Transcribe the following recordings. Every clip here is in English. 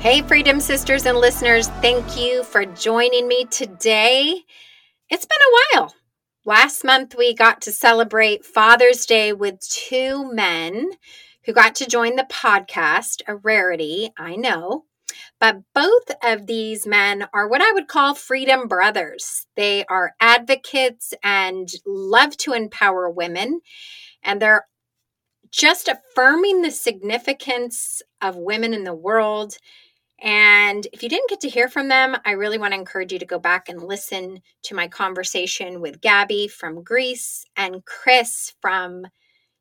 Hey, Freedom Sisters and listeners, thank you for joining me today. It's been a while. Last month, we got to celebrate Father's Day with two men who got to join the podcast, a rarity, I know. But both of these men are what I would call freedom brothers. They are advocates and love to empower women, and they're just affirming the significance of women in the world and if you didn't get to hear from them, I really want to encourage you to go back and listen to my conversation with Gabby from Greece and Chris from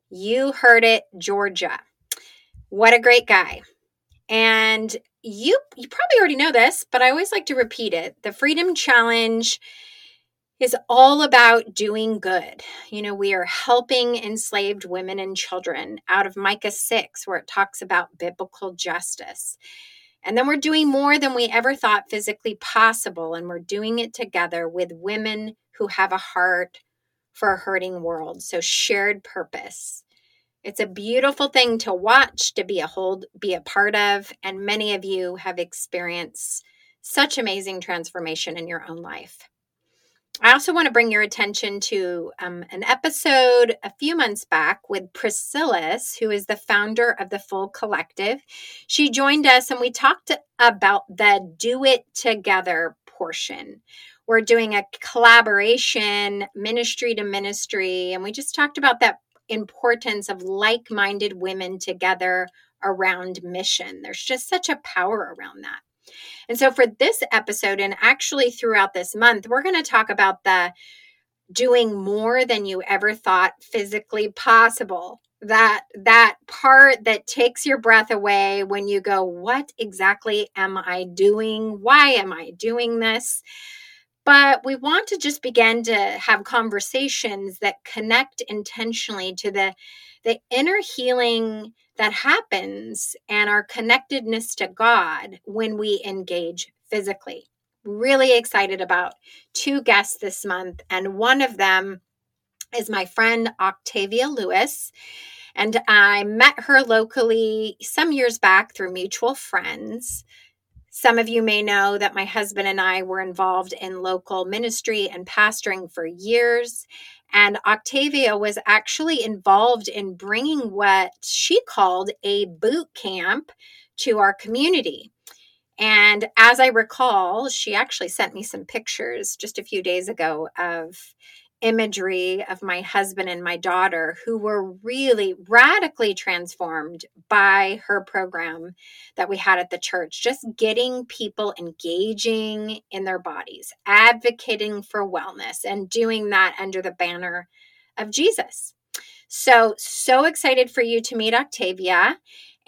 You Heard It, Georgia. What a great guy. And you you probably already know this, but I always like to repeat it. The Freedom Challenge is all about doing good. You know, we are helping enslaved women and children out of Micah 6 where it talks about biblical justice. And then we're doing more than we ever thought physically possible. And we're doing it together with women who have a heart for a hurting world. So shared purpose. It's a beautiful thing to watch, to be a hold, be a part of. And many of you have experienced such amazing transformation in your own life. I also want to bring your attention to um, an episode a few months back with Priscillis, who is the founder of the Full Collective. She joined us and we talked about the Do It Together portion. We're doing a collaboration, ministry to ministry, and we just talked about that importance of like minded women together around mission. There's just such a power around that. And so for this episode, and actually throughout this month, we're going to talk about the doing more than you ever thought physically possible. That that part that takes your breath away when you go what exactly am i doing? Why am i doing this? But we want to just begin to have conversations that connect intentionally to the the inner healing that happens and our connectedness to God when we engage physically. Really excited about two guests this month, and one of them is my friend Octavia Lewis. And I met her locally some years back through mutual friends. Some of you may know that my husband and I were involved in local ministry and pastoring for years. And Octavia was actually involved in bringing what she called a boot camp to our community. And as I recall, she actually sent me some pictures just a few days ago of imagery of my husband and my daughter who were really radically transformed by her program that we had at the church just getting people engaging in their bodies advocating for wellness and doing that under the banner of Jesus so so excited for you to meet Octavia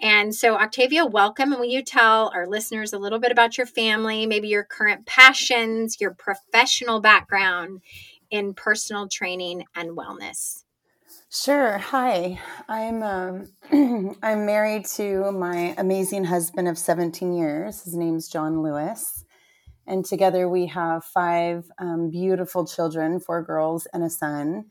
and so, Octavia, welcome. And will you tell our listeners a little bit about your family, maybe your current passions, your professional background, in personal training and wellness? Sure. Hi, I'm um, I'm married to my amazing husband of 17 years. His name's John Lewis, and together we have five um, beautiful children, four girls and a son.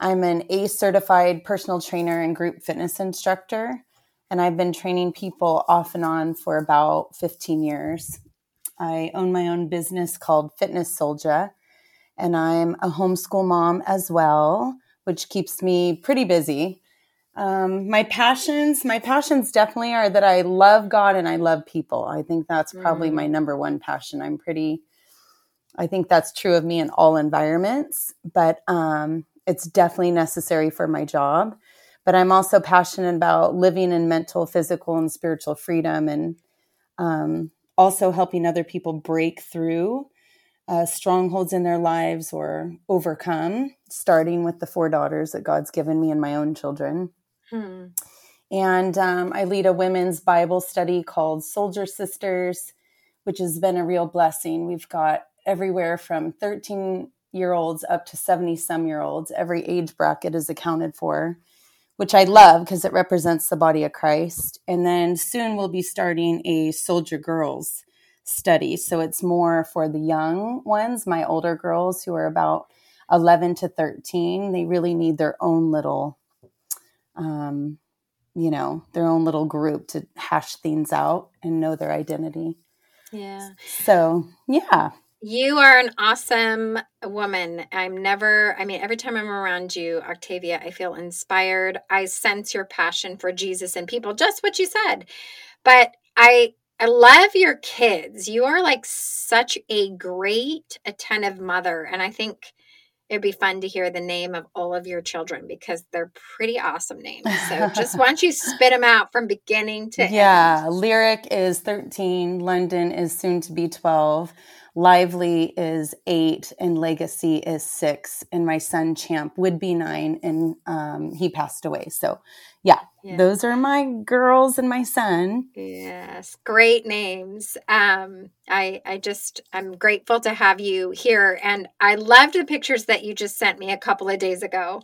I'm an ACE certified personal trainer and group fitness instructor, and I've been training people off and on for about 15 years. I own my own business called Fitness Soldier and I'm a homeschool mom as well, which keeps me pretty busy. Um, my passions, my passions definitely are that I love God and I love people. I think that's probably mm. my number one passion. I'm pretty, I think that's true of me in all environments, but um, it's definitely necessary for my job. But I'm also passionate about living in mental, physical, and spiritual freedom and um, also helping other people break through uh, strongholds in their lives or overcome, starting with the four daughters that God's given me and my own children. Hmm. And um, I lead a women's Bible study called Soldier Sisters. which has been a real blessing. We've got everywhere from 13 year olds up to 70 some year olds. Every age bracket is accounted for, which I love because it represents the body of Christ. And then soon we'll be starting a soldier girls study. So it's more for the young ones, my older girls who are about 11 to 13. They really need their own little, um, you know, their own little group to hash things out and know their identity. Yeah. So, yeah. You are an awesome woman. I'm never, I mean, every time I'm around you, Octavia, I feel inspired. I sense your passion for Jesus and people, just what you said. But I, I love your kids. You are like such a great, attentive mother. And I think it'd be fun to hear the name of all of your children because they're pretty awesome names. So just why don't you spit them out from beginning to end. yeah, end? Lyric is 13, London is soon to be 12. Lively is eight and Legacy is six. And my son Champ would be nine and um, he passed away. So, yeah, yeah, those are my girls and my son. Yes, great names. Um, I, I just, I'm grateful to have you here. And I loved the pictures that you just sent me a couple of days ago.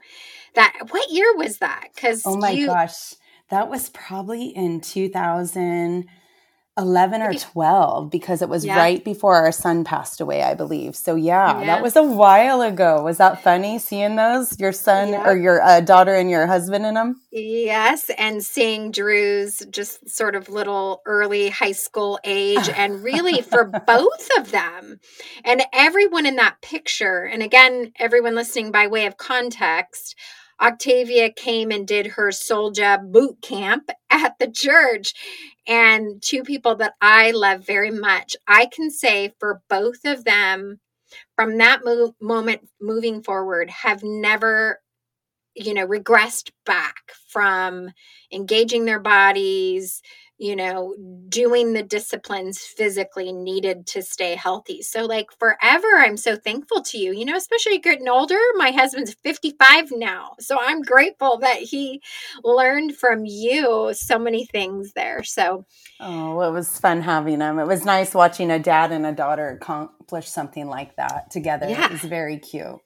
That, what year was that? Because, oh my you, gosh, that was probably in 2000- 11 or 12 because it was yeah. right before our son passed away, I believe. So, yeah, yeah, that was a while ago. Was that funny seeing those? Your son yeah. or your uh, daughter and your husband in them? Yes. And seeing Drew's just sort of little early high school age, and really for both of them and everyone in that picture. And again, everyone listening by way of context, Octavia came and did her Soldier boot camp at the church. And two people that I love very much, I can say for both of them, from that mo- moment moving forward, have never you know regressed back from engaging their bodies you know, doing the disciplines physically needed to stay healthy. So, like, forever, I'm so thankful to you, you know, especially getting older. My husband's 55 now. So, I'm grateful that he learned from you so many things there. So, oh, it was fun having him. It was nice watching a dad and a daughter accomplish something like that together. Yeah. It was very cute.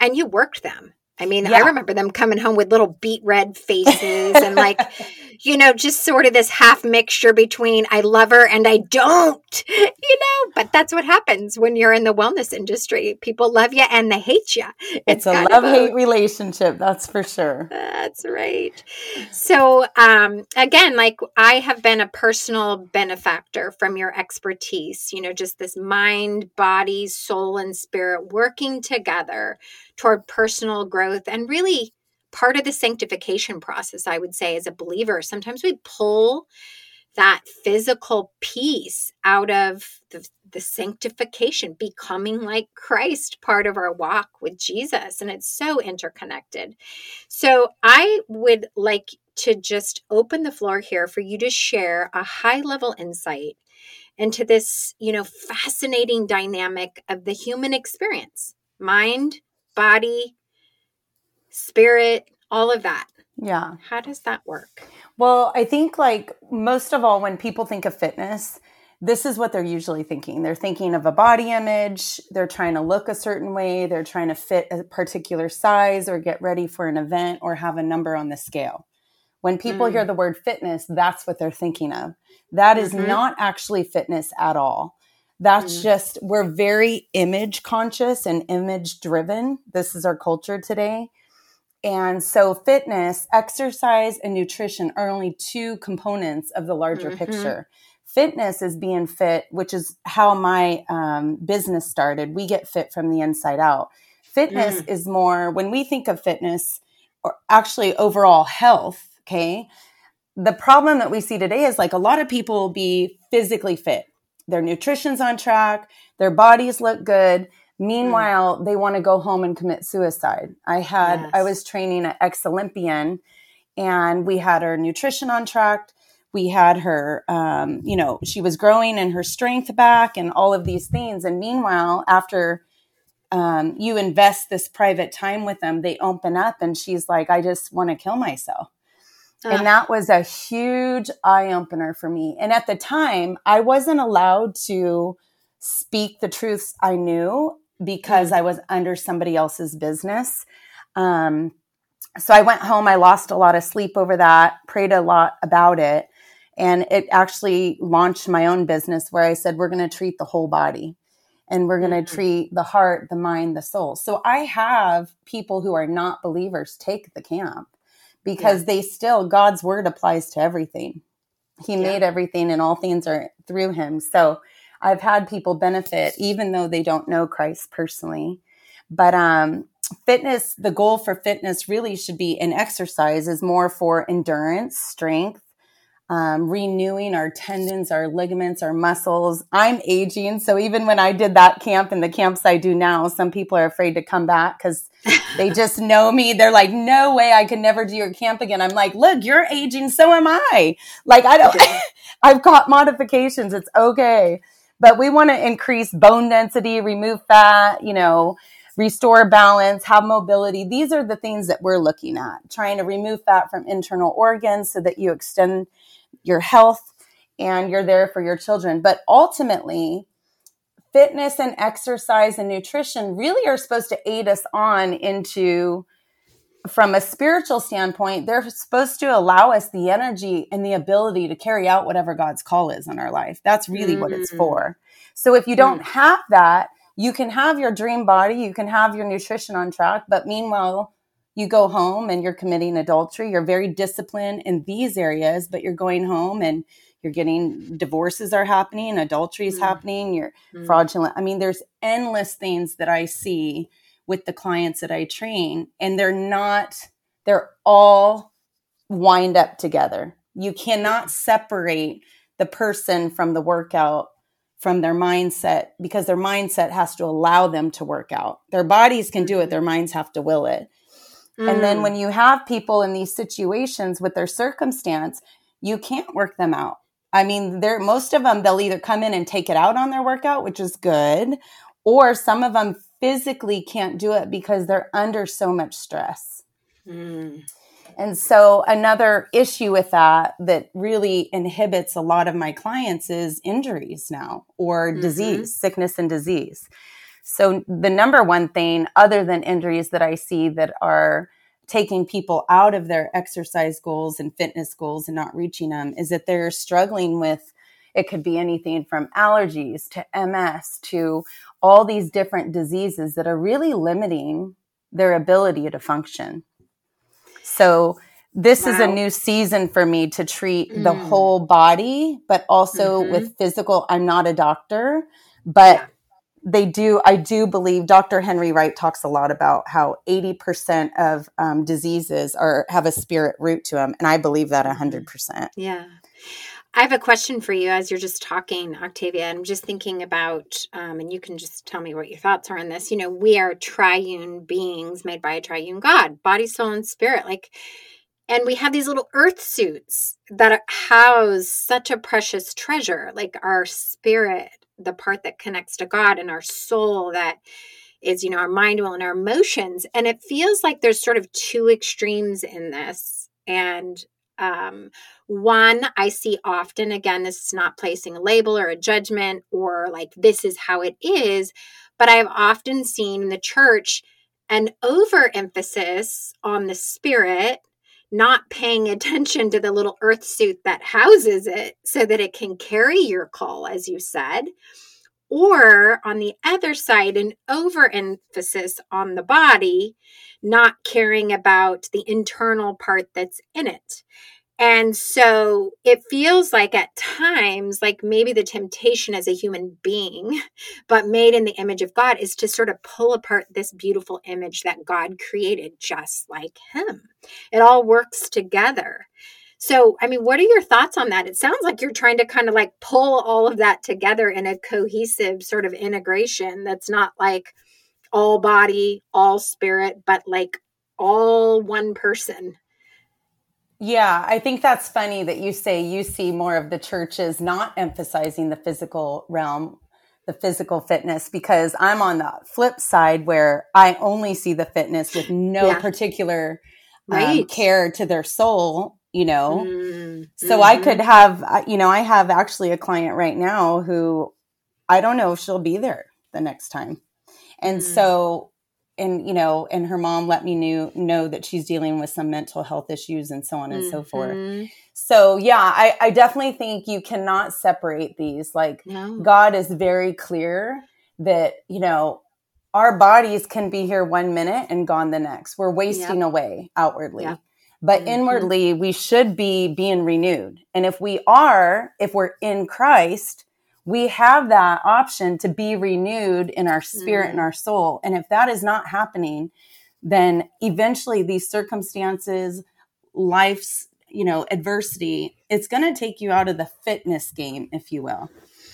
And you worked them. I mean, yeah. I remember them coming home with little beet red faces and like, you know, just sort of this half mixture between I love her and I don't, you know, but that's what happens when you're in the wellness industry. People love you and they hate you. It's, it's a love hate relationship, that's for sure. That's right. So, um, again, like I have been a personal benefactor from your expertise, you know, just this mind, body, soul, and spirit working together toward personal growth and really part of the sanctification process, I would say, as a believer. Sometimes we pull that physical piece out of the, the, sanctification, becoming like Christ, part of our walk with Jesus. And it's so interconnected. So I would like to just open the floor here for you to share a high level insight into this, you know, fascinating dynamic of the human experience mind, body, spirit, all of that. Yeah. How does that work? Well, I think like most of all, when people think of fitness, this is what they're usually thinking. They're thinking of a body image. They're trying to look a certain way. They're trying to fit a particular size or get ready for an event or have a number on the scale. When people mm. hear the word fitness, that's what they're thinking of. That is mm-hmm. not actually fitness at all. That's mm. just, we're very image conscious and image driven. This is our culture today. And so, fitness, exercise, and nutrition are only two components of the larger mm-hmm. picture. Fitness is being fit, which is how my um, business started. We get fit from the inside out. Fitness mm. is more, when we think of fitness, or actually overall health, okay, the problem that we see today is like a lot of people will be physically fit their nutrition's on track, their bodies look good. Meanwhile, mm. they want to go home and commit suicide. I had, yes. I was training an ex Olympian and we had her nutrition on track. We had her, um, you know, she was growing and her strength back and all of these things. And meanwhile, after um, you invest this private time with them, they open up and she's like, I just want to kill myself. Uh. And that was a huge eye opener for me. And at the time, I wasn't allowed to speak the truths I knew because mm. I was under somebody else's business. Um, so I went home. I lost a lot of sleep over that, prayed a lot about it. And it actually launched my own business where I said, we're going to treat the whole body and we're going to mm-hmm. treat the heart, the mind, the soul. So I have people who are not believers take the camp because yeah. they still, God's word applies to everything. He yeah. made everything and all things are through him. So I've had people benefit even though they don't know Christ personally. But um, fitness, the goal for fitness really should be an exercise is more for endurance, strength, um, renewing our tendons, our ligaments, our muscles. I'm aging. So even when I did that camp and the camps I do now, some people are afraid to come back because they just know me. They're like, no way I could never do your camp again. I'm like, look, you're aging. So am I. Like, I don't, I've got modifications. It's okay. But we want to increase bone density, remove fat, you know, restore balance, have mobility. These are the things that we're looking at, trying to remove fat from internal organs so that you extend your health and you're there for your children. But ultimately, fitness and exercise and nutrition really are supposed to aid us on into from a spiritual standpoint, they're supposed to allow us the energy and the ability to carry out whatever God's call is in our life. That's really mm. what it's mm. for. So if you don't mm. have that, you can have your dream body, you can have your nutrition on track, but meanwhile, you go home and you're committing adultery. You're very disciplined in these areas, but you're going home and you're getting divorces are happening, adultery is mm. happening, you're mm. fraudulent. I mean, there's endless things that I see with the clients that I train, and they're not, they're all wind up together. You cannot separate the person from the workout from their mindset because their mindset has to allow them to work out. Their bodies can do it, their minds have to will it. Mm. And then mm. when you have people in these situations with their circumstance, you can't work them out. I mean, there most of them they'll either come in and take it out on their workout, which is good, or some of them physically can't do it because they're under so much stress. Mm. And so another issue with that that really inhibits a lot of my clients is injuries now or mm-hmm. disease, sickness and disease. So the number one thing other than injuries that I see that are taking people out of their exercise goals and fitness goals and not reaching them is that they're struggling with it could be anything from allergies to MS to all these different diseases that are really limiting their ability to function. So this wow. is a new season for me to treat mm. the whole body, but also mm-hmm. with physical. I'm not a doctor, but yeah. They do, I do believe Dr. Henry Wright talks a lot about how 80% of um, diseases are, have a spirit root to them. And I believe that 100%. Mm-hmm. Yeah. I have a question for you as you're just talking, Octavia. I'm just thinking about, um, and you can just tell me what your thoughts are on this. You know, we are triune beings made by a triune God, body, soul, and spirit. Like, and we have these little earth suits that house such a precious treasure, like our spirit, the part that connects to God, and our soul that is, you know, our mind, will, and our emotions. And it feels like there's sort of two extremes in this. And um, one I see often, again, this is not placing a label or a judgment or like this is how it is, but I've often seen in the church an overemphasis on the spirit, not paying attention to the little earth suit that houses it so that it can carry your call, as you said. Or on the other side, an overemphasis on the body not caring about the internal part that's in it. And so it feels like at times, like maybe the temptation as a human being, but made in the image of God, is to sort of pull apart this beautiful image that God created just like Him. It all works together. So, I mean, what are your thoughts on that? It sounds like you're trying to kind of like pull all of that together in a cohesive sort of integration that's not like, all body, all spirit, but like all one person. Yeah, I think that's funny that you say you see more of the churches not emphasizing the physical realm, the physical fitness, because I'm on the flip side where I only see the fitness with no yeah. particular um, right. um, care to their soul you know? Mm-hmm. So I could have, you know, I have actually a client right now who I don't know if she'll be there the next time. And mm-hmm. so, and, you know, and her mom let me knew, know that she's dealing with some mental health issues and so on and mm-hmm. so forth. Mm-hmm. So yeah, I, I definitely think you cannot separate these. Like no. God is very clear that, you know, our bodies can be here one minute and gone the next. We're wasting yep. away outwardly. Yep. But mm-hmm. inwardly, we should be being renewed. And if we are, if we're in Christ, we have that option to be renewed in our spirit mm. and our soul. And if that is not happening, then eventually these circumstances, life's, you know, adversity, it's going to take you out of the fitness game, if you will.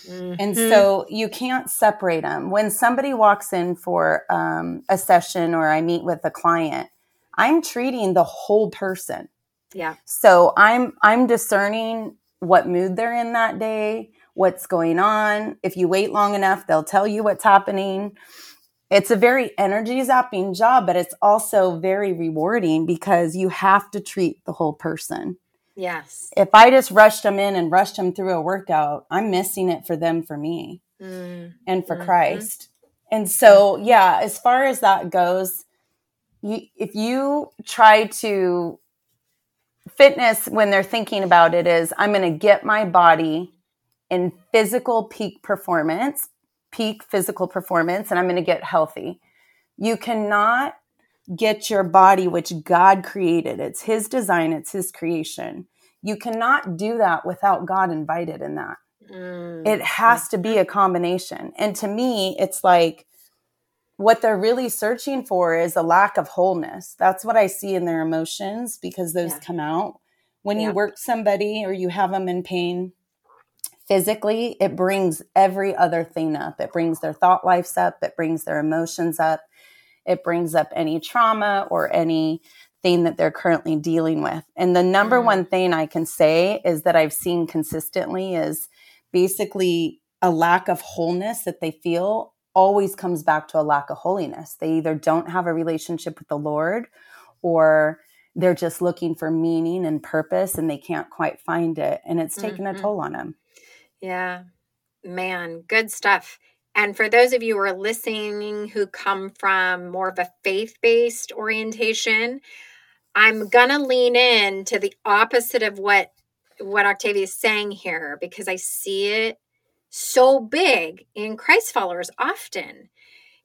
Mm-hmm. And so you can't separate them. When somebody walks in for um, a session or I meet with a client, I'm treating the whole person. Yeah. So I'm I'm discerning what mood they're in that day, what's going on. If you wait long enough, they'll tell you what's happening. It's a very energy zapping job, but it's also very rewarding because you have to treat the whole person. Yes. If I just rushed them in and rushed them through a workout, I'm missing it for them, for me, mm. and for mm-hmm. Christ. And so, yeah, as far as that goes, you, if you try to fitness when they're thinking about it is I'm going to get my body in physical peak performance, peak physical performance, and I'm going to get healthy. You cannot get your body, which God created. It's His design, it's His creation. You cannot do that without God invited in that. Mm. It has to be a combination. And to me, it's like what they're really searching for is a lack of wholeness. That's what I see in their emotions because those yeah. come out. When yeah. you work somebody or you have them in pain, physically, it brings every other thing up. It brings their thought lives up, it brings their emotions up, it brings up any trauma or any thing that they're currently dealing with. And the number mm-hmm. one thing I can say is that I've seen consistently is basically a lack of wholeness that they feel always comes back to a lack of holiness. They either don't have a relationship with the Lord or they're just looking for meaning and purpose and they can't quite find it and it's taken mm-hmm. a toll on them. Yeah. Man, good stuff. And for those of you who are listening who come from more of a faith based orientation, I'm going to lean in to the opposite of what what Octavia is saying here because I see it so big in Christ followers often.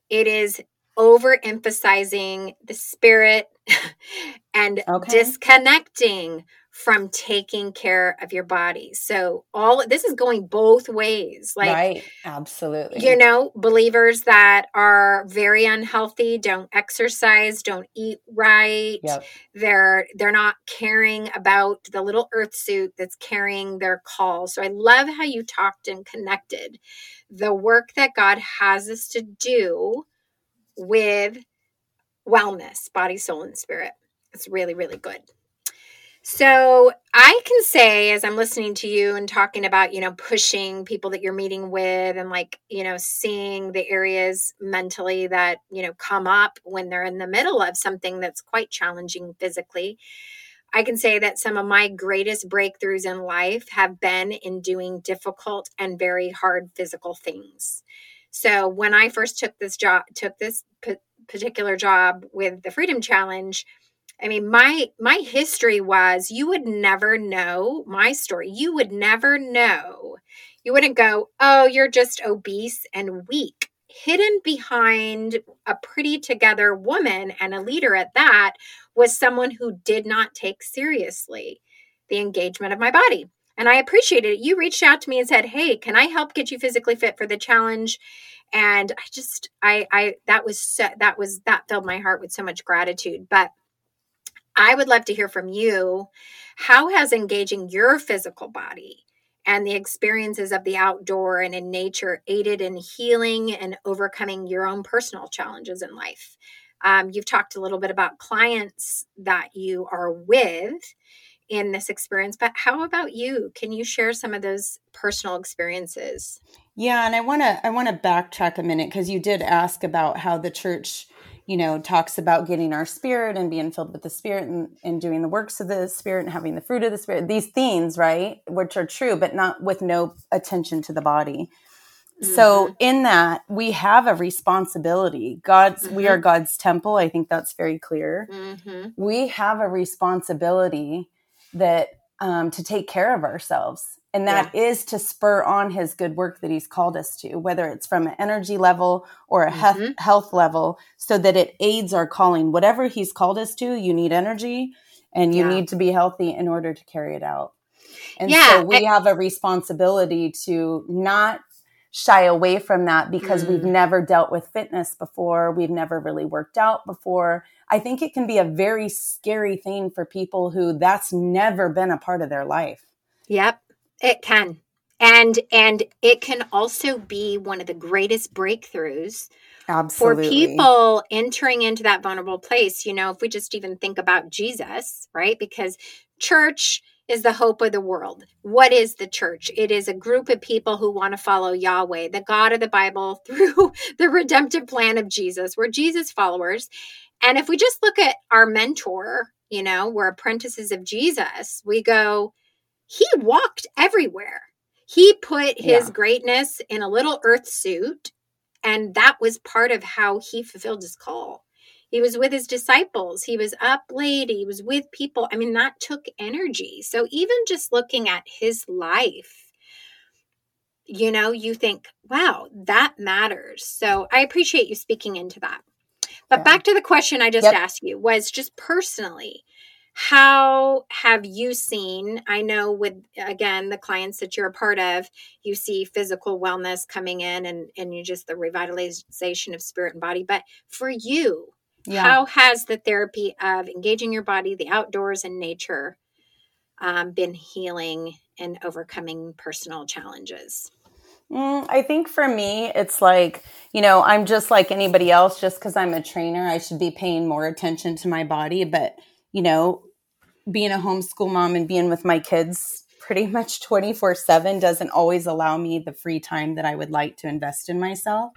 It is overemphasizing the spirit and okay. disconnecting from taking care of your body. So all this is going both ways. Like Right, absolutely. You know, believers that are very unhealthy, don't exercise, don't eat right. Yep. They're they're not caring about the little earth suit that's carrying their call. So I love how you talked and connected the work that God has us to do with wellness, body, soul, and spirit. It's really, really good. So I can say, as I'm listening to you and talking about, you know, pushing people that you're meeting with and like, you know, seeing the areas mentally that, you know, come up when they're in the middle of something that's quite challenging physically. I can say that some of my greatest breakthroughs in life have been in doing difficult and very hard physical things. So when I first took this job, took this p- particular job with the Freedom Challenge, I mean, my my history was you would never know my story. You would never know. You wouldn't go, "Oh, you're just obese and weak." Hidden behind a pretty together woman and a leader at that was someone who did not take seriously the engagement of my body. And I appreciated it. You reached out to me and said, "Hey, can I help get you physically fit for the challenge?" And I just I I that was so, that was that filled my heart with so much gratitude. But I would love to hear from you. How has engaging your physical body and the experiences of the outdoor and in nature aided in healing and overcoming your own personal challenges in life? Um, you've talked a little bit about clients that you are with in this experience, but how about you? Can you share some of those personal experiences? Yeah, and I want to I want to backtrack a minute because you did ask about how the church you know, talks about getting our spirit and being filled with the spirit and, and doing the works of the spirit and having the fruit of the spirit. These themes, right, which are true, but not with no attention to the body. Mm-hmm. So in that, we have a responsibility. God's mm-hmm. we are God's temple. I think that's very clear. Mm-hmm. We have a responsibility that um, to take care of ourselves and that yeah. is to spur on his good work that he's called us to whether it's from an energy level or a mm-hmm. health level so that it aids our calling whatever he's called us to you need energy and you yeah. need to be healthy in order to carry it out and yeah, so we I- have a responsibility to not shy away from that because mm. we've never dealt with fitness before we've never really worked out before i think it can be a very scary thing for people who that's never been a part of their life yep it can. And and it can also be one of the greatest breakthroughs Absolutely. for people entering into that vulnerable place. You know, if we just even think about Jesus, right? Because church is the hope of the world. What is the church? It is a group of people who want to follow Yahweh, the God of the Bible, through the redemptive plan of Jesus. We're Jesus followers. And if we just look at our mentor, you know, we're apprentices of Jesus, we go, he walked everywhere. He put his yeah. greatness in a little earth suit, and that was part of how he fulfilled his call. He was with his disciples. He was up late. He was with people. I mean, that took energy. So, even just looking at his life, you know, you think, wow, that matters. So, I appreciate you speaking into that. But yeah. back to the question I just yep. asked you was just personally, how have you seen i know with again the clients that you're a part of you see physical wellness coming in and and you just the revitalization of spirit and body but for you yeah. how has the therapy of engaging your body the outdoors and nature um, been healing and overcoming personal challenges Mm, I think for me, it's like, you know, I'm just like anybody else. Just because I'm a trainer, I should be paying more attention to my body. But, you know, being a homeschool mom and being with my kids pretty much 24 7 doesn't always allow me the free time that I would like to invest in myself.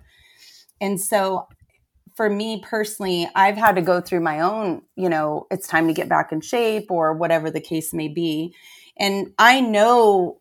And so for me personally, I've had to go through my own, you know, it's time to get back in shape or whatever the case may be. And I know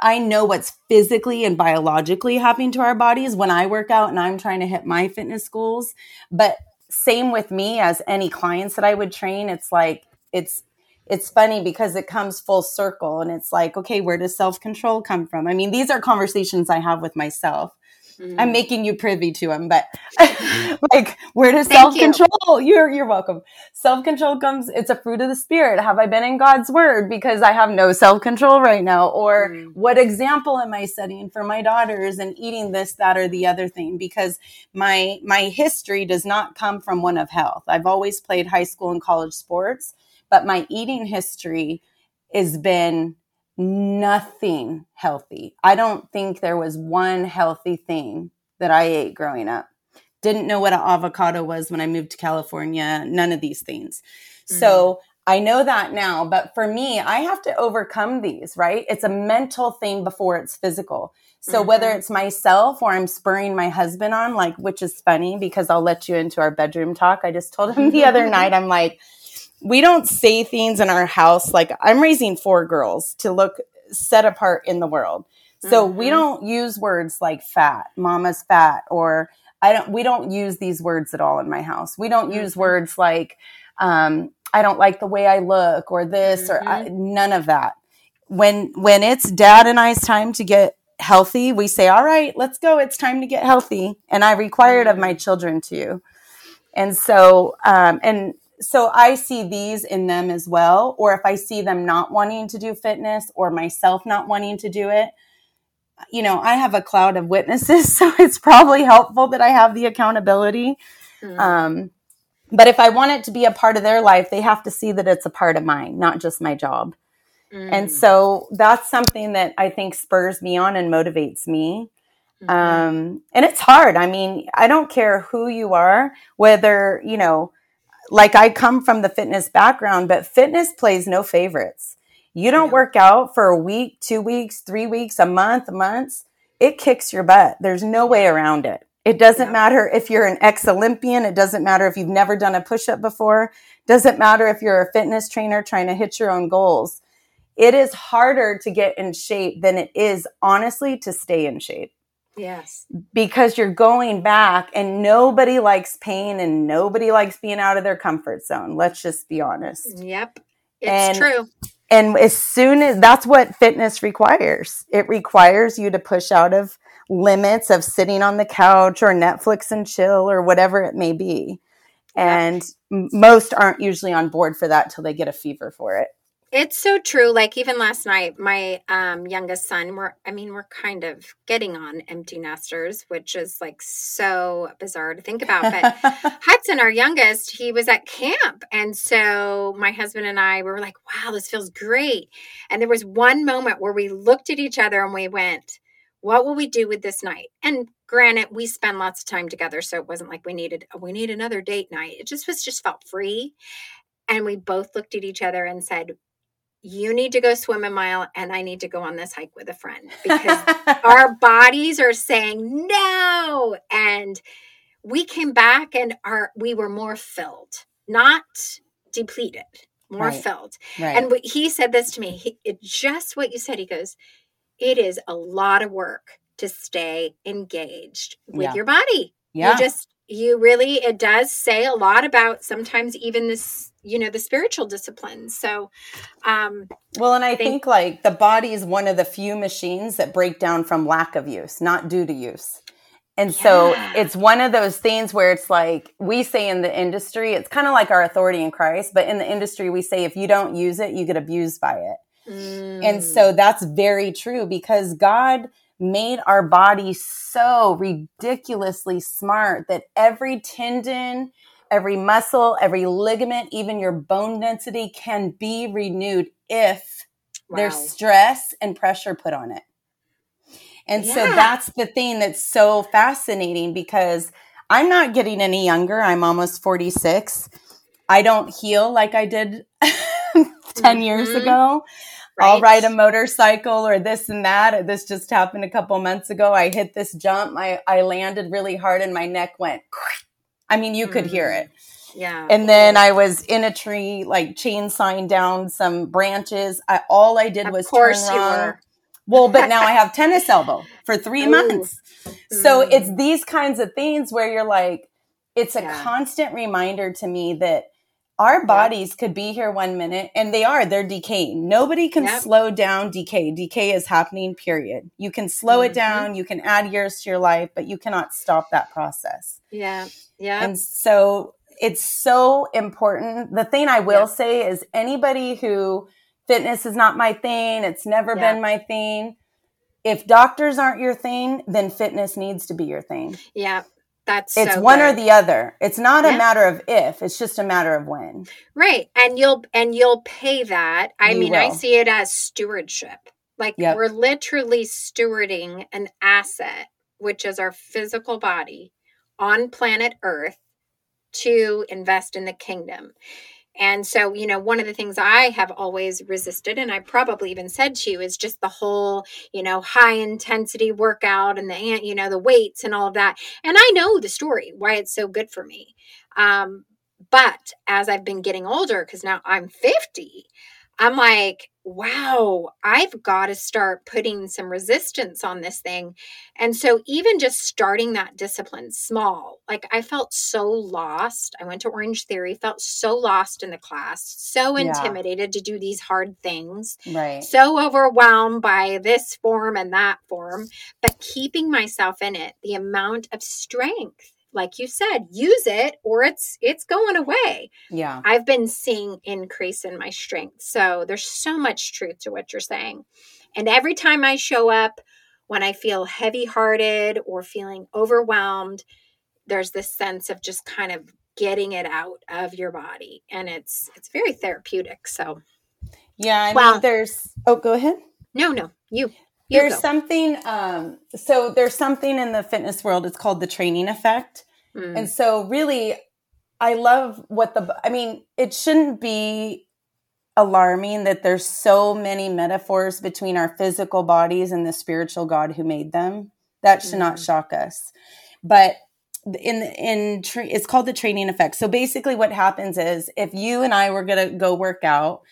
I know what's physically and biologically happening to our bodies when I work out and I'm trying to hit my fitness goals. But same with me as any clients that I would train, it's like it's it's funny because it comes full circle and it's like, okay, where does self control come from? I mean, these are conversations I have with myself. Mm-hmm. I'm making you privy to them, but like, where does self control? You. You're you're welcome. Self control comes. It's a fruit of the spirit. Have I been in God's word because I have no self control right now? Or mm-hmm. what example am I setting for my daughters and eating this, that, or the other thing? Because my my history does not come from one of health. I've always played high school and college sports but my eating history has been nothing healthy. I don't think there was one healthy thing that I ate growing up. Didn't know what an avocado was when I moved to California, none of these things. Mm-hmm. So I know that now, but for me, I have to overcome these, right? It's a mental thing before it's physical. So mm-hmm. whether it's myself or I'm spurring my husband on, like, which is funny because I'll let you into our bedroom talk. I just told him the other night, I'm like, we don't say things in our house like I'm raising four girls to look set apart in the world. So mm-hmm. we don't use words like fat, mama's fat, or I don't, we don't use these words at all in my house. We don't mm-hmm. use words like, um, I don't like the way I look or this mm-hmm. or I, mm-hmm. none of that. When, when it's dad and I's time to get healthy, we say, all right, let's go. It's time to get healthy. And I require it of my mm-hmm. children too. And so, um, and so I see these in them as well. Or if I see them not wanting to do fitness or myself not wanting to do it, you know, I have a cloud of witnesses. So it's probably helpful that I have the accountability. Mm. Um, but if I want it to be a part of their life, they have to see that it's a part of mine, not just my job. Mm. And so that's something that I think spurs me on and motivates me. Mm-hmm. Um, and it's hard. I mean, I don't care who you are, whether, you know, like I come from the fitness background, but fitness plays no favorites. You don't yeah. work out for a week, two weeks, three weeks, a month, months. It kicks your butt. There's no way around it. It doesn't Yeah. matter if you're an ex Olympian. It doesn't matter if you've never done a push up before. Doesn't matter if you're a fitness trainer trying to hit your own goals. It is harder to get in shape than it is, honestly, to stay in shape Yes. because you're going back and nobody likes pain and nobody likes being out of their comfort zone. Let's just be honest. Yep. It's And- true. And as soon as that's what fitness requires, it requires you to push out of limits of sitting on the couch or Netflix and chill or whatever it may be. And m- most aren't usually on board for that till they get a fever for it. It's so true. Like even last night, my um, youngest son, we're I mean, we're kind of getting on empty nesters, which is like so bizarre to think about. But Hudson, our youngest, he was at camp. And so my husband and I were like, wow, this feels great. And there was one moment where we looked at each other and we went, what will we do with this night? And granted, we spend lots of time together. So it wasn't like we needed, we need another date night. It just was, just felt free. And we both looked at each other and said, you need to go swim a mile and I need to go on this hike with a friend because our bodies are saying no and we came back and our we were more filled not depleted more Right. filled right. and he said this to me he, it, just what you said he goes it is a lot of work to stay engaged with Yeah. your body yeah. you just you really it does say a lot about sometimes even this you know the spiritual disciplines so um Well, and I Think- think like the body is one of the few machines that break down from lack of use, not due to use. And so it's one of those things where it's like we say in the industry, it's kind of like our authority in Christ, but in the industry, we say if you don't use it, you get abused by it. And mm, so that's very true because God made our body so ridiculously smart that every tendon, every muscle, every ligament, even your bone density can be renewed if wow. there's stress and pressure put on it. And so that's the thing that's so fascinating because I'm not getting any younger. I'm almost 46. I don't heal like I did 10 years Mhm. Ago. I'll ride a motorcycle or this and that. This just happened a couple months ago. I hit this jump. I, I landed really hard and my neck went. I mean, you could hear Mm. it. yeah And then I was in a tree, like chainsawing down some branches. I, all I did of was turn wrong. Well, but now I have tennis elbow for three Ooh. months. So Mm. it's these kinds of things where you're like, it's a Yeah. constant reminder to me that our bodies could be here one minute and they are, they're decaying. Nobody can Yep. slow down decay. Decay is happening, period. You can slow it Mhm. down, you can add years to your life, but you cannot stop that process. yeah yeah And so it's so important. The thing I will Yeah. say is anybody who fitness is not my thing, it's never Yeah. been my thing. If doctors aren't your thing, then fitness needs to be your thing. yeah that's It's so one or the other. It's not a matter of if, it's just a matter of when. right and you'll and you'll pay that i You mean i see it as stewardship like Yep. we're literally stewarding an asset which is our physical body on planet earth to invest in the kingdom and so you know one of the things i have always resisted and i probably even said to you is just the whole you know high intensity workout and the you know the weights and all of that. And i know the story why it's so good for me. Um but as I've been getting older, because now I'm 50, I'm like, wow, I've got to start putting some resistance on this thing. And so, even just starting that discipline small, like I felt so lost. I went to Orange Theory, felt so lost in the class, so Yeah. intimidated to do these hard things Right. so overwhelmed by this form and that form, but keeping myself in it, the amount of strength, like you said, use it or it's it's going away. Yeah. I've been seeing increase in my strength. So there's so much truth to what you're saying. And every time I show up when I feel heavy-hearted or feeling overwhelmed, there's this sense of just kind of getting it out of your body and it's it's very therapeutic. So, Yeah. I Well- mean, there's, oh, go ahead. no, no, you you There's go. something, um, so there's something in the fitness world, it's called the training effect. Mm. And so, really, I love what the, I mean, it shouldn't be alarming that there's so many metaphors between our physical bodies and the spiritual God who made them. That should not Mhm. shock us. but in in tra- it's called the training effect. So basically, what happens is if you and I were gonna go work out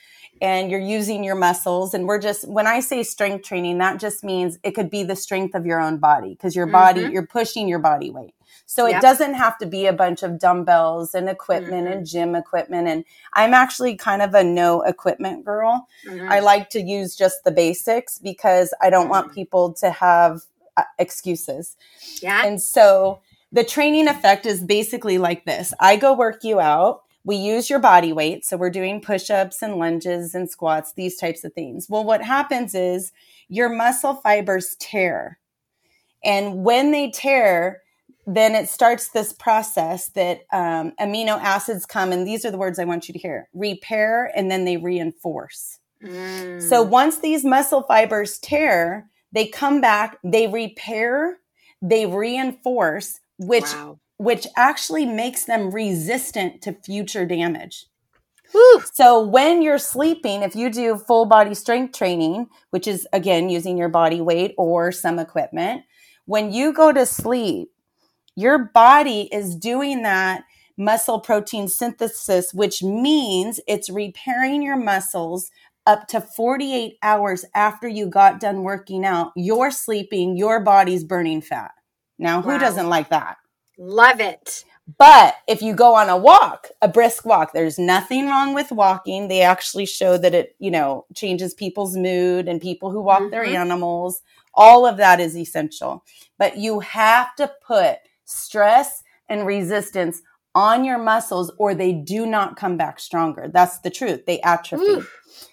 and you're using your muscles and we're just when i say strength training that just means it could be the strength of your own body because your body mm-hmm. you're pushing your body weight so yep. it doesn't have to be a bunch of dumbbells and equipment mm-hmm. and gym equipment and i'm actually kind of a no equipment girl mm-hmm. i like to use just the basics because i don't want mm-hmm. people to have uh, excuses yeah and so the training effect is basically like this I go work you out. We use your body weight. So we're doing push ups and lunges and squats, these types of things. Well, what happens is your muscle fibers tear. And when they tear, then it starts this process that um, amino acids come, and these are the words I want you to hear repair and then they reinforce. Mm. So once these muscle fibers tear, they come back, they repair, they reinforce, which wow. Which actually makes them resistant to future damage. So when you're sleeping, if you do full body strength training, which is again using your body weight or some equipment, when you go to sleep, your body is doing that muscle protein synthesis, which means it's repairing your muscles up to 48 hours after you got done working out. You're sleeping, your body's burning fat. Now, who wow. doesn't like that? Love it. But if you go on a walk, a brisk walk, there's nothing wrong with walking. They actually show that it, you know, changes people's mood and people who walk mm-hmm. their animals. All of that is essential. But you have to put stress and resistance on your muscles or they do not come back stronger. That's the truth. They atrophy. Ooh.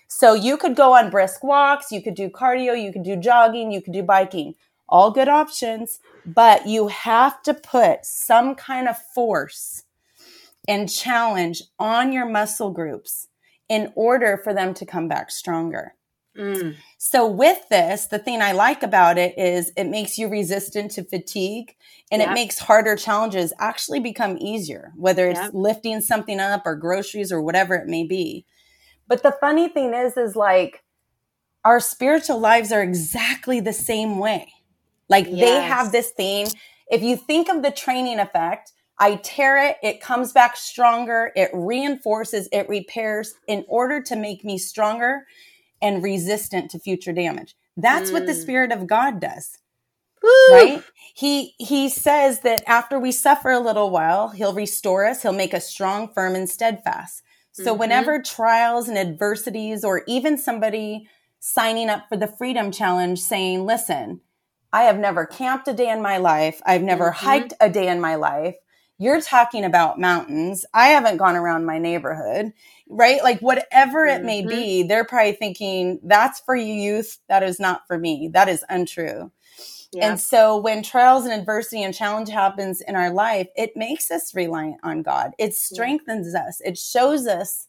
So you could go on brisk walks, you could do cardio, you could do jogging, you could do biking all good options, but you have to put some kind of force and challenge on your muscle groups in order for them to come back stronger. Mm. So, with this, the thing I like about it is it makes you resistant to fatigue and yep. it makes harder challenges actually become easier, whether it's yep. lifting something up or groceries or whatever it may be. But the funny thing is, is like our spiritual lives are exactly the same way. Like yes. they have this theme. If you think of the training effect, I tear it, it comes back stronger, it reinforces, it repairs in order to make me stronger and resistant to future damage. That's mm. what the mm. spirit of God does. Woo. Right? He he says that after we suffer a little while, he'll restore us, he'll make us strong, firm and steadfast. So mm-hmm. whenever trials and adversities or even somebody signing up for the freedom challenge saying, "Listen, I have never camped a day in my life. I've never mm-hmm. hiked a day in my life. You're talking about mountains. I haven't gone around my neighborhood, right? Like whatever it mm-hmm. may be, they're probably thinking that's for you youth. That is not for me. That is untrue. Yeah. And so when trials and adversity and challenge happens in our life, it makes us reliant on God. It strengthens yeah. us. It shows us,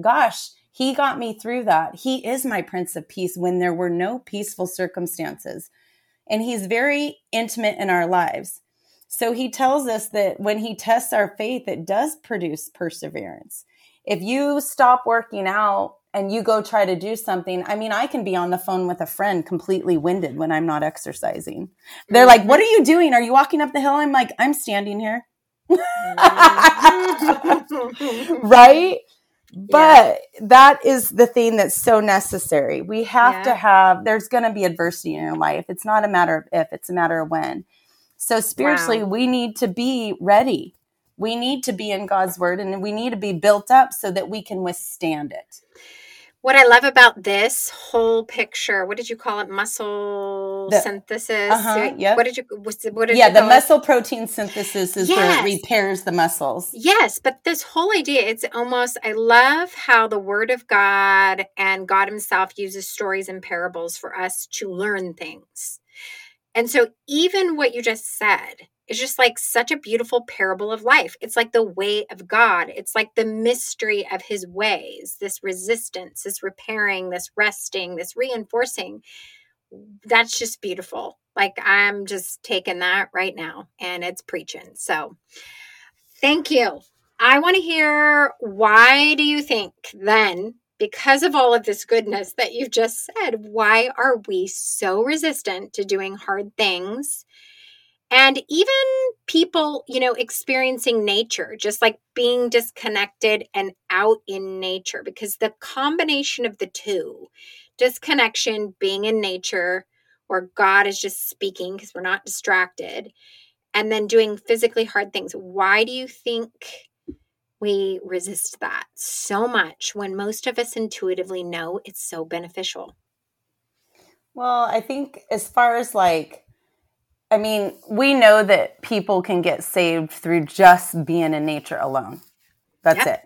gosh, he got me through that. He is my prince of peace when there were no peaceful circumstances and he's very intimate in our lives. So he tells us that when he tests our faith, it does produce perseverance. If you stop working out and you go try to do something, I mean, I can be on the phone with a friend completely winded when I'm not exercising. They're like, What are you doing? Are you walking up the hill? I'm like, I'm standing here. Mm-hmm. right? But yeah. that is the thing that's so necessary. We have yeah. to have, there's going to be adversity in your life. It's not a matter of if, it's a matter of when. So spiritually, wow. we need to be ready. We need to be in God's word and we need to be built up so that we can withstand it what I love about this whole picture, what did you call it? Muscle the, synthesis. Uh-huh, yep. What did you? What did yeah, you the muscle it? protein synthesis is yes. where it repairs the muscles. Yes, but this whole idea, it's almost. I love how the Word of God and God Himself uses stories and parables for us to learn things. And so, even what you just said, it's just like such a beautiful parable of life. It's like the way of God. It's like the mystery of his ways, this resistance, this repairing, this resting, this reinforcing. That's just beautiful. Like I'm just taking that right now and it's preaching. So thank you. I want to hear why do you think then because of all of this goodness that you've just said, why are we so resistant to doing hard things? And even people, you know, experiencing nature, just like being disconnected and out in nature, because the combination of the two, disconnection, being in nature, where God is just speaking because we're not distracted, and then doing physically hard things. Why do you think we resist that so much when most of us intuitively know it's so beneficial? Well, I think as far as like, I mean, we know that people can get saved through just being in nature alone. That's yep. it.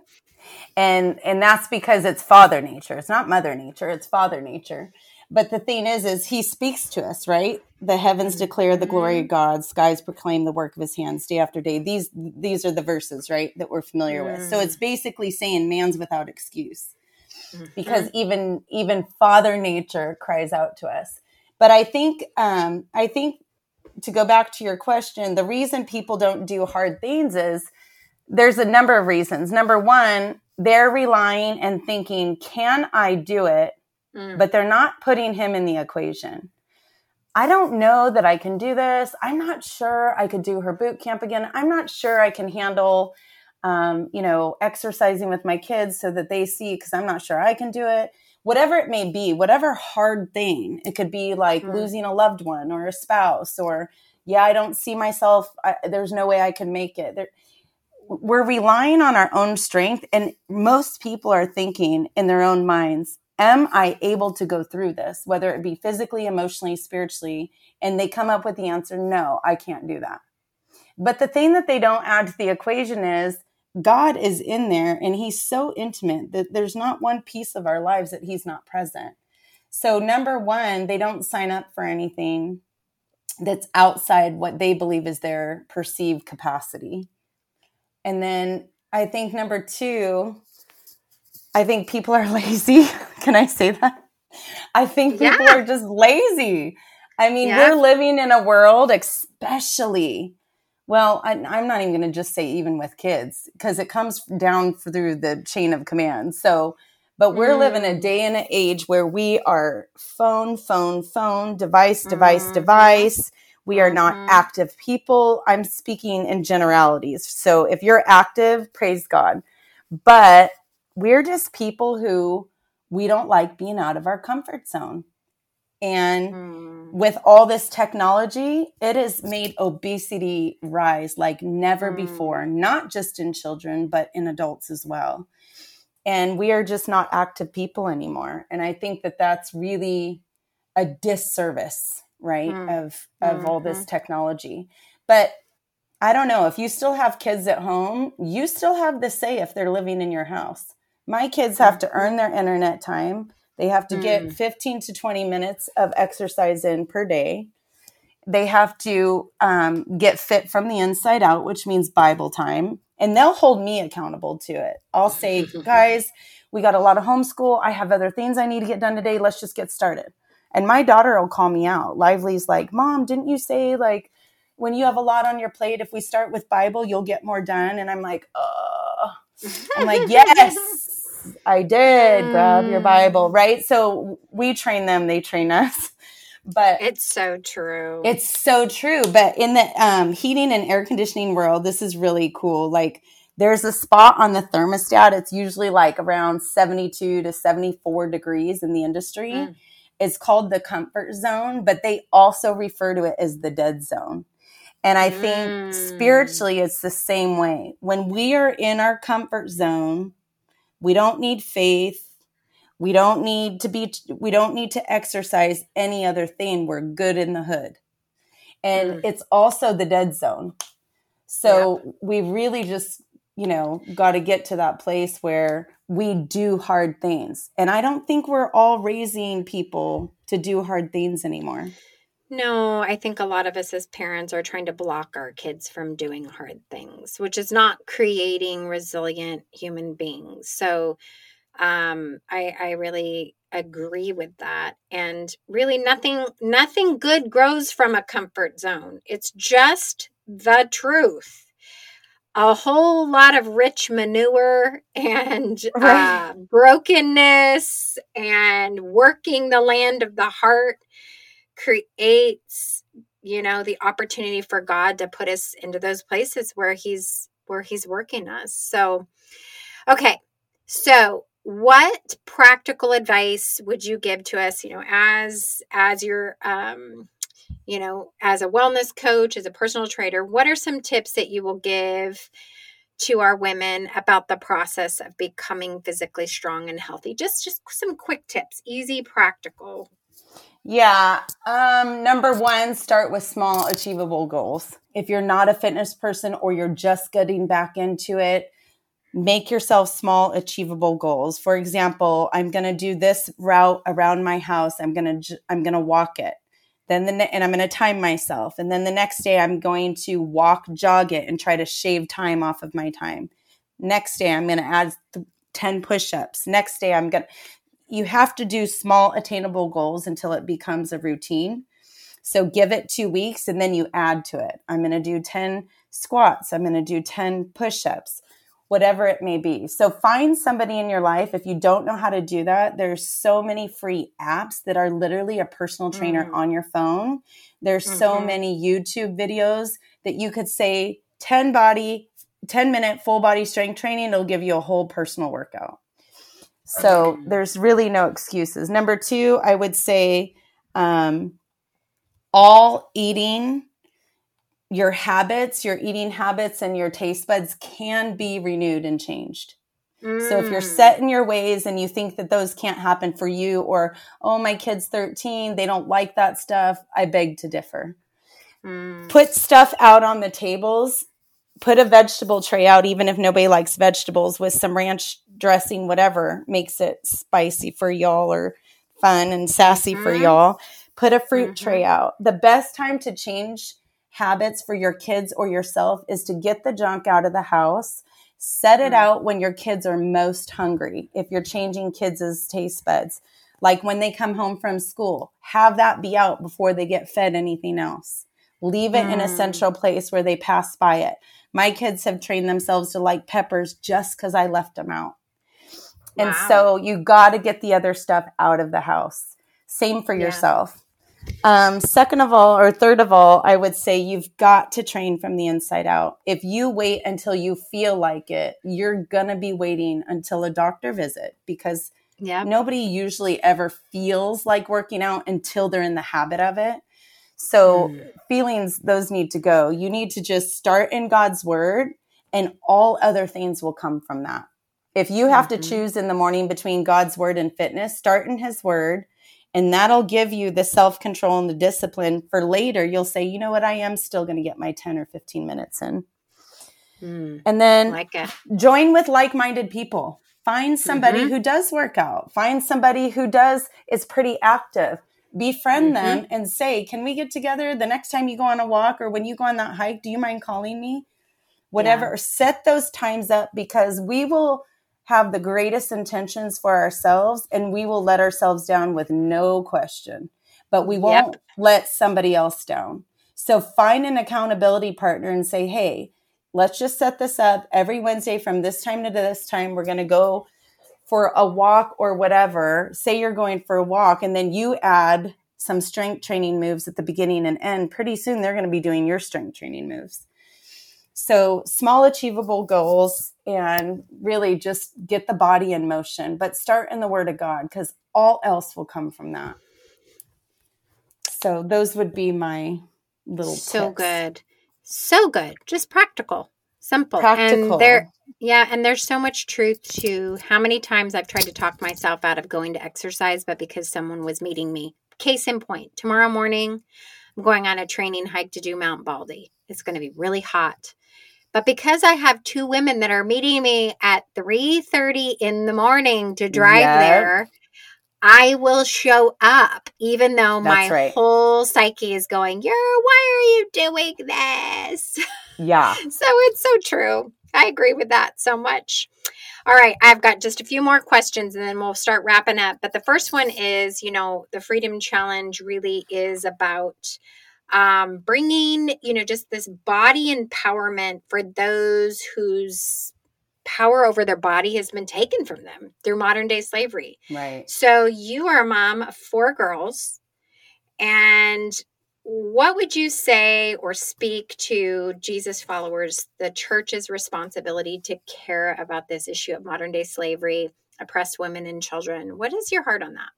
And and that's because it's father nature. It's not mother nature, it's father nature. But the thing is, is he speaks to us, right? The heavens declare the glory of mm-hmm. God, skies proclaim the work of his hands day after day. These these are the verses, right, that we're familiar mm. with. So it's mm. basically saying man's without excuse. Mm-hmm. Because even even Father Nature cries out to us. But I think um, I think to go back to your question, the reason people don't do hard things is there's a number of reasons. Number one, they're relying and thinking, can I do it? mm. but they're not putting him in the equation. I don't know that I can do this. I'm not sure I could do her boot camp again. I'm not sure I can handle, um, you know, exercising with my kids so that they see, because I'm not sure I can do it. Whatever it may be, whatever hard thing, it could be like mm. losing a loved one or a spouse, or, yeah, I don't see myself, I, there's no way I can make it. There, we're relying on our own strength, and most people are thinking in their own minds, am I able to go through this, whether it be physically, emotionally, spiritually? And they come up with the answer, no, I can't do that. But the thing that they don't add to the equation is God is in there and he's so intimate that there's not one piece of our lives that he's not present. So, number one, they don't sign up for anything that's outside what they believe is their perceived capacity. And then I think number two, I think people are lazy. Can I say that? I think people yeah. are just lazy. I mean, yeah. we're living in a world, especially, well, I, am not even going to just say even with kids, because it comes down through the chain of command. So, but we're mm. living a day and an age where we are phone, phone, phone, device, device, mm. device. We are not mm-hmm. active people. I'm speaking in generalities. So if you're active, praise God. But we're just people who we don't like being out of our comfort zone. And mm. with all this technology, it has made obesity rise like never mm. before, not just in children, but in adults as well. And we are just not active people anymore. And I think that that's really a disservice, right, mm. of, of mm-hmm. all this mm-hmm. technology. But I don't know if you still have kids at home, you still have the say if they're living in your house. My kids have to earn their internet time. They have to mm. get 15 to 20 minutes of exercise in per day. They have to um, get fit from the inside out, which means Bible time. And they'll hold me accountable to it. I'll say, guys, we got a lot of homeschool. I have other things I need to get done today. Let's just get started. And my daughter will call me out. Lively's like, Mom, didn't you say like when you have a lot on your plate, if we start with Bible, you'll get more done? And I'm like, oh, I'm like, yes, I did mm. grab your Bible, mm. right? So we train them, they train us. But it's so true. It's so true. But in the um, heating and air conditioning world, this is really cool. Like there's a spot on the thermostat. It's usually like around 72 to 74 degrees in the industry. Mm. It's called the comfort zone, but they also refer to it as the dead zone. And I think mm. spiritually, it's the same way. When we are in our comfort zone, we don't need faith. We don't need to be, we don't need to exercise any other thing. We're good in the hood. And mm. it's also the dead zone. So yeah. we really just, you know, got to get to that place where we do hard things. And I don't think we're all raising people to do hard things anymore. No, I think a lot of us as parents are trying to block our kids from doing hard things, which is not creating resilient human beings. So um, I, I really agree with that. And really nothing nothing good grows from a comfort zone. It's just the truth. A whole lot of rich manure and right. uh, brokenness and working the land of the heart creates you know, the opportunity for God to put us into those places where he's where he's working us. So okay. So what practical advice would you give to us, you know, as as your um you know, as a wellness coach, as a personal trainer, what are some tips that you will give to our women about the process of becoming physically strong and healthy? Just just some quick tips, easy, practical. Yeah. Um, number one, start with small, achievable goals. If you're not a fitness person or you're just getting back into it, make yourself small, achievable goals. For example, I'm going to do this route around my house. I'm going to I'm going to walk it. Then the and I'm going to time myself. And then the next day I'm going to walk, jog it, and try to shave time off of my time. Next day I'm going to add th- 10 push-ups. Next day I'm to you have to do small attainable goals until it becomes a routine. So give it 2 weeks and then you add to it. I'm going to do 10 squats, I'm going to do 10 push-ups whatever it may be. So find somebody in your life. If you don't know how to do that, there's so many free apps that are literally a personal trainer mm. on your phone. There's mm-hmm. so many YouTube videos that you could say 10 body, 10 minute full body strength training. It'll give you a whole personal workout. So there's really no excuses. Number two, I would say um, all eating your habits, your eating habits, and your taste buds can be renewed and changed. Mm. So if you're mm. set in your ways and you think that those can't happen for you, or, oh, my kid's 13, they don't like that stuff, I beg to differ. Mm. Put stuff out on the tables. Put a vegetable tray out, even if nobody likes vegetables, with some ranch dressing, whatever makes it spicy for y'all or fun and sassy mm-hmm. for y'all. Put a fruit mm-hmm. tray out. The best time to change habits for your kids or yourself is to get the junk out of the house. Set it mm. out when your kids are most hungry. If you're changing kids' taste buds, like when they come home from school, have that be out before they get fed anything else. Leave it mm. in a mm. central place where they pass by it. My kids have trained themselves to like peppers just because I left them out. Wow. And so you got to get the other stuff out of the house. Same for yeah. yourself. Um, second of all, or third of all, I would say you've got to train from the inside out. If you wait until you feel like it, you're going to be waiting until a doctor visit because yep. nobody usually ever feels like working out until they're in the habit of it. So, mm. feelings, those need to go. You need to just start in God's word, and all other things will come from that. If you have mm-hmm. to choose in the morning between God's word and fitness, start in his word and that'll give you the self control and the discipline for later. You'll say, you know what, I am still going to get my 10 or 15 minutes in. Mm, and then like join with like minded people. Find somebody mm-hmm. who does work out, find somebody who does, is pretty active. Befriend mm-hmm. them and say, Can we get together the next time you go on a walk or when you go on that hike? Do you mind calling me? Whatever. Yeah. Set those times up because we will have the greatest intentions for ourselves and we will let ourselves down with no question, but we won't yep. let somebody else down. So find an accountability partner and say, hey, let's just set this up every Wednesday from this time to this time. We're going to go for a walk or whatever. Say you're going for a walk and then you add some strength training moves at the beginning and end. Pretty soon they're going to be doing your strength training moves. So, small, achievable goals and really just get the body in motion, but start in the Word of God because all else will come from that. So, those would be my little so tips. good. So good. Just practical, simple. Practical. And there, yeah, and there's so much truth to how many times I've tried to talk myself out of going to exercise, but because someone was meeting me. Case in point, tomorrow morning, I'm going on a training hike to do Mount Baldy. It's going to be really hot. But because I have two women that are meeting me at 3:30 in the morning to drive yep. there, I will show up even though That's my right. whole psyche is going, "You're why are you doing this?" Yeah. so it's so true. I agree with that so much. All right, I've got just a few more questions and then we'll start wrapping up. But the first one is, you know, the Freedom Challenge really is about um, bringing, you know, just this body empowerment for those whose power over their body has been taken from them through modern day slavery. Right. So you are a mom of four girls. And what would you say or speak to Jesus followers, the church's responsibility to care about this issue of modern day slavery, oppressed women and children? What is your heart on that?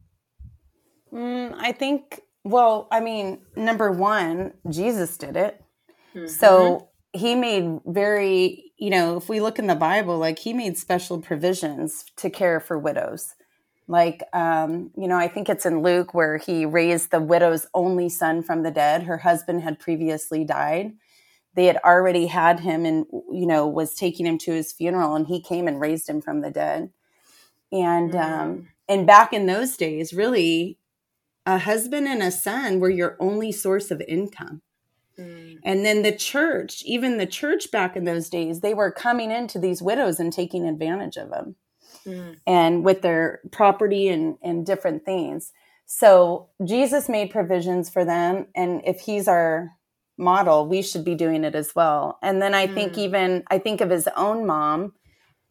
Mm, I think, well, I mean, number one, Jesus did it. Mm-hmm. So he made very, you know, if we look in the Bible, like he made special provisions to care for widows. Like, um, you know, I think it's in Luke where he raised the widow's only son from the dead. Her husband had previously died. They had already had him and, you know, was taking him to his funeral, and he came and raised him from the dead. And, mm. um, and back in those days, really, a husband and a son were your only source of income. Mm. And then the church, even the church back in those days, they were coming into these widows and taking advantage of them mm. and with their property and, and different things. So Jesus made provisions for them. And if he's our model, we should be doing it as well. And then I mm. think even, I think of his own mom,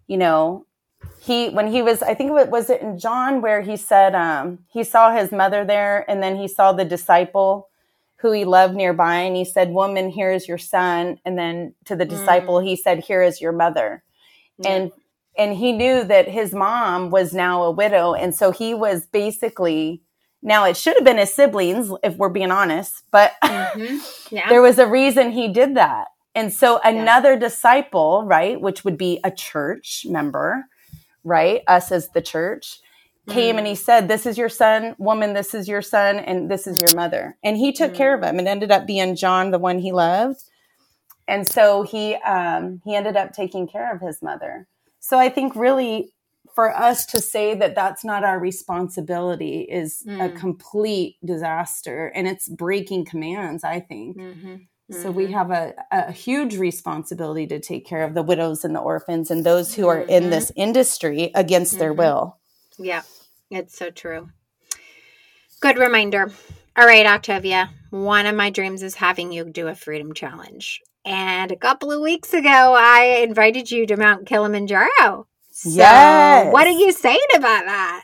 you know, he when he was i think it was it in john where he said um, he saw his mother there and then he saw the disciple who he loved nearby and he said woman here is your son and then to the disciple mm. he said here is your mother yeah. and and he knew that his mom was now a widow and so he was basically now it should have been his siblings if we're being honest but mm-hmm. yeah. there was a reason he did that and so another yeah. disciple right which would be a church member right? Us as the church came mm. and he mm. said, This is your son, woman, this is your son, and this is your mother. And he took mm. care of mm. him. It ended up being John, the one he loved. And so he um, he ended up taking care of his mother. So I think really for us to say that that's not our responsibility is mm. a complete disaster and it's breaking commands, I think. Mm-hmm. Mm-hmm. So we mm-hmm. have a, a huge responsibility to take care of the widows and the orphans and those who are mm-hmm. in this industry against mm-hmm. their will. Yeah, it's so true. Good reminder. All right, Octavia, one of my dreams is having you do a freedom challenge. And a couple of weeks ago, I invited you to Mount Kilimanjaro. So yes. What are you saying about that?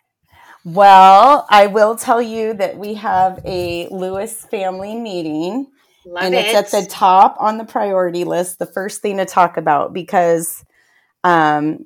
Well, I will tell you that we have a Lewis family meeting Love and it. it's at the top on the priority list, the first thing to talk about because um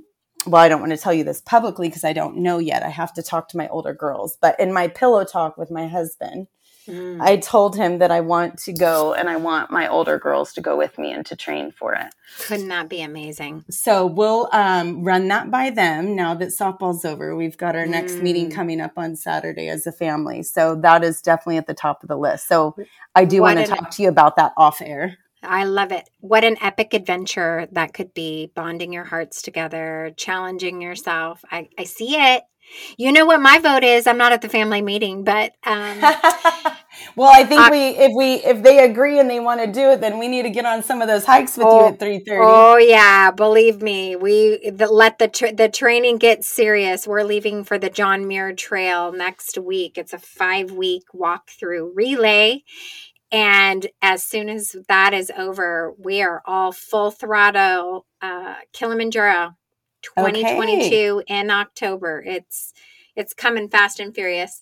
well, I don't want to tell you this publicly because I don't know yet. I have to talk to my older girls. But in my pillow talk with my husband, mm. I told him that I want to go and I want my older girls to go with me and to train for it. Couldn't that be amazing? So we'll um, run that by them now that softball's over. We've got our next mm. meeting coming up on Saturday as a family. So that is definitely at the top of the list. So I do want to talk to you about that off air. I love it. What an epic adventure that could be bonding your hearts together, challenging yourself. I, I see it. You know what my vote is? I'm not at the family meeting, but um, well, I think I, we if we if they agree and they want to do it, then we need to get on some of those hikes with oh, you at three thirty. Oh yeah, believe me, we the, let the tra- the training get serious. We're leaving for the John Muir Trail next week. It's a five week walk through relay, and as soon as that is over, we are all full throttle uh, Kilimanjaro 2022 okay. in October. It's it's coming fast and furious.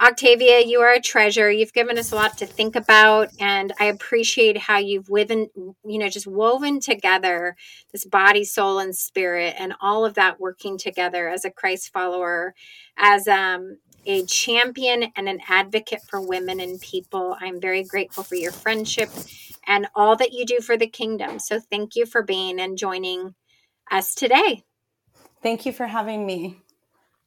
Octavia, you are a treasure. You've given us a lot to think about, and I appreciate how you've woven, you know, just woven together this body, soul, and spirit, and all of that working together as a Christ follower, as um, a champion and an advocate for women and people. I'm very grateful for your friendship and all that you do for the kingdom. So thank you for being and joining us today. Thank you for having me.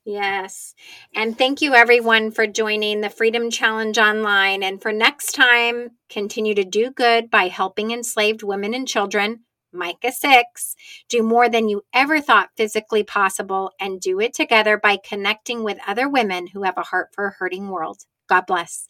Yes. And thank you, everyone, for joining the Freedom Challenge online. And for next time, continue to do good by helping enslaved women and children Micah 6, do more than you ever thought physically possible, and do it together by connecting with other women who have a heart for a hurting world. God bless.